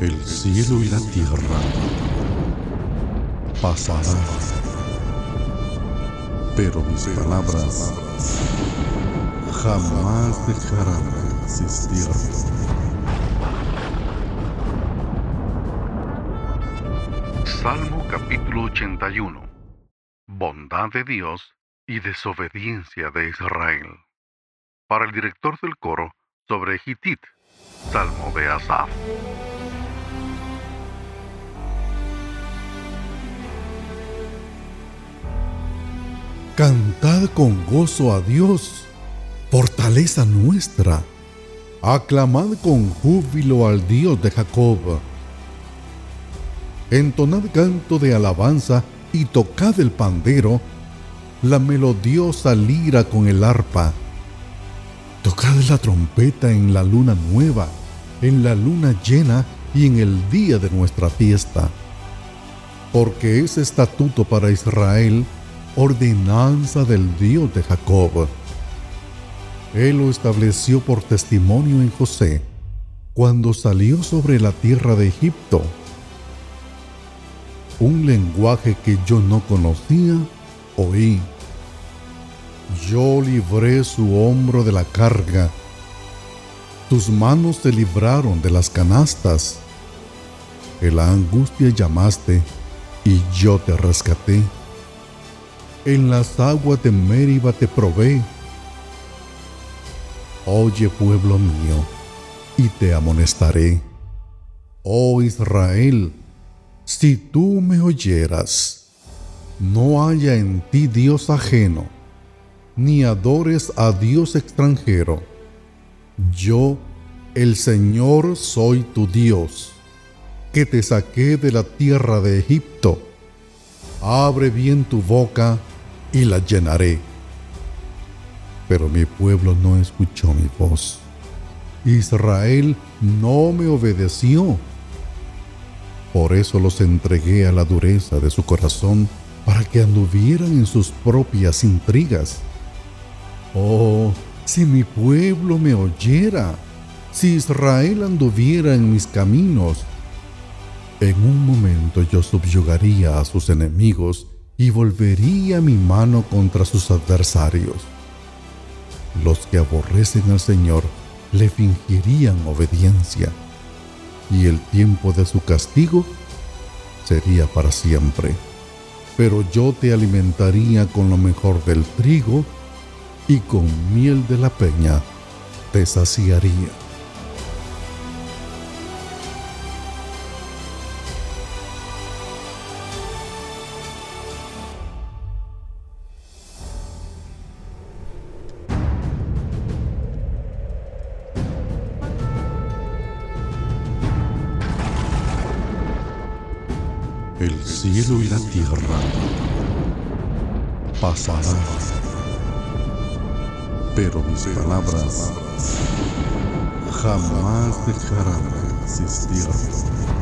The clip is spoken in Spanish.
El cielo y la tierra pasarán, pero mis palabras jamás dejarán de existir. Salmo capítulo 81. Bondad de Dios y desobediencia de Israel. Para el director del coro sobre Hitit, Salmo de Asaf. Cantad con gozo a Dios, fortaleza nuestra. Aclamad con júbilo al Dios de Jacob. Entonad canto de alabanza y tocad el pandero, la melodiosa lira con el arpa. Tocad la trompeta en la luna nueva, en la luna llena y en el día de nuestra fiesta. Porque es estatuto para Israel ordenanza del Dios de Jacob. Él lo estableció por testimonio en José, cuando salió sobre la tierra de Egipto. Un lenguaje que yo no conocía, oí. Yo libré su hombro de la carga. Tus manos se libraron de las canastas. En la angustia llamaste y yo te rescaté en las aguas de Mériba te probé. Oye pueblo mío, y te amonestaré. Oh Israel, si tú me oyeras, no haya en ti Dios ajeno, ni adores a Dios extranjero. Yo, el Señor, soy tu Dios, que te saqué de la tierra de Egipto. Abre bien tu boca y la llenaré. Pero mi pueblo no escuchó mi voz. Israel no me obedeció. Por eso los entregué a la dureza de su corazón para que anduvieran en sus propias intrigas. Oh, si mi pueblo me oyera, si Israel anduviera en mis caminos, en un momento yo subyugaría a sus enemigos y volvería mi mano contra sus adversarios. Los que aborrecen al Señor le fingirían obediencia, y el tiempo de su castigo sería para siempre. Pero yo te alimentaría con lo mejor del trigo, y con miel de la peña te saciaría. El cielo y la tierra pasarán, pero mis palabras jamás dejarán de existir.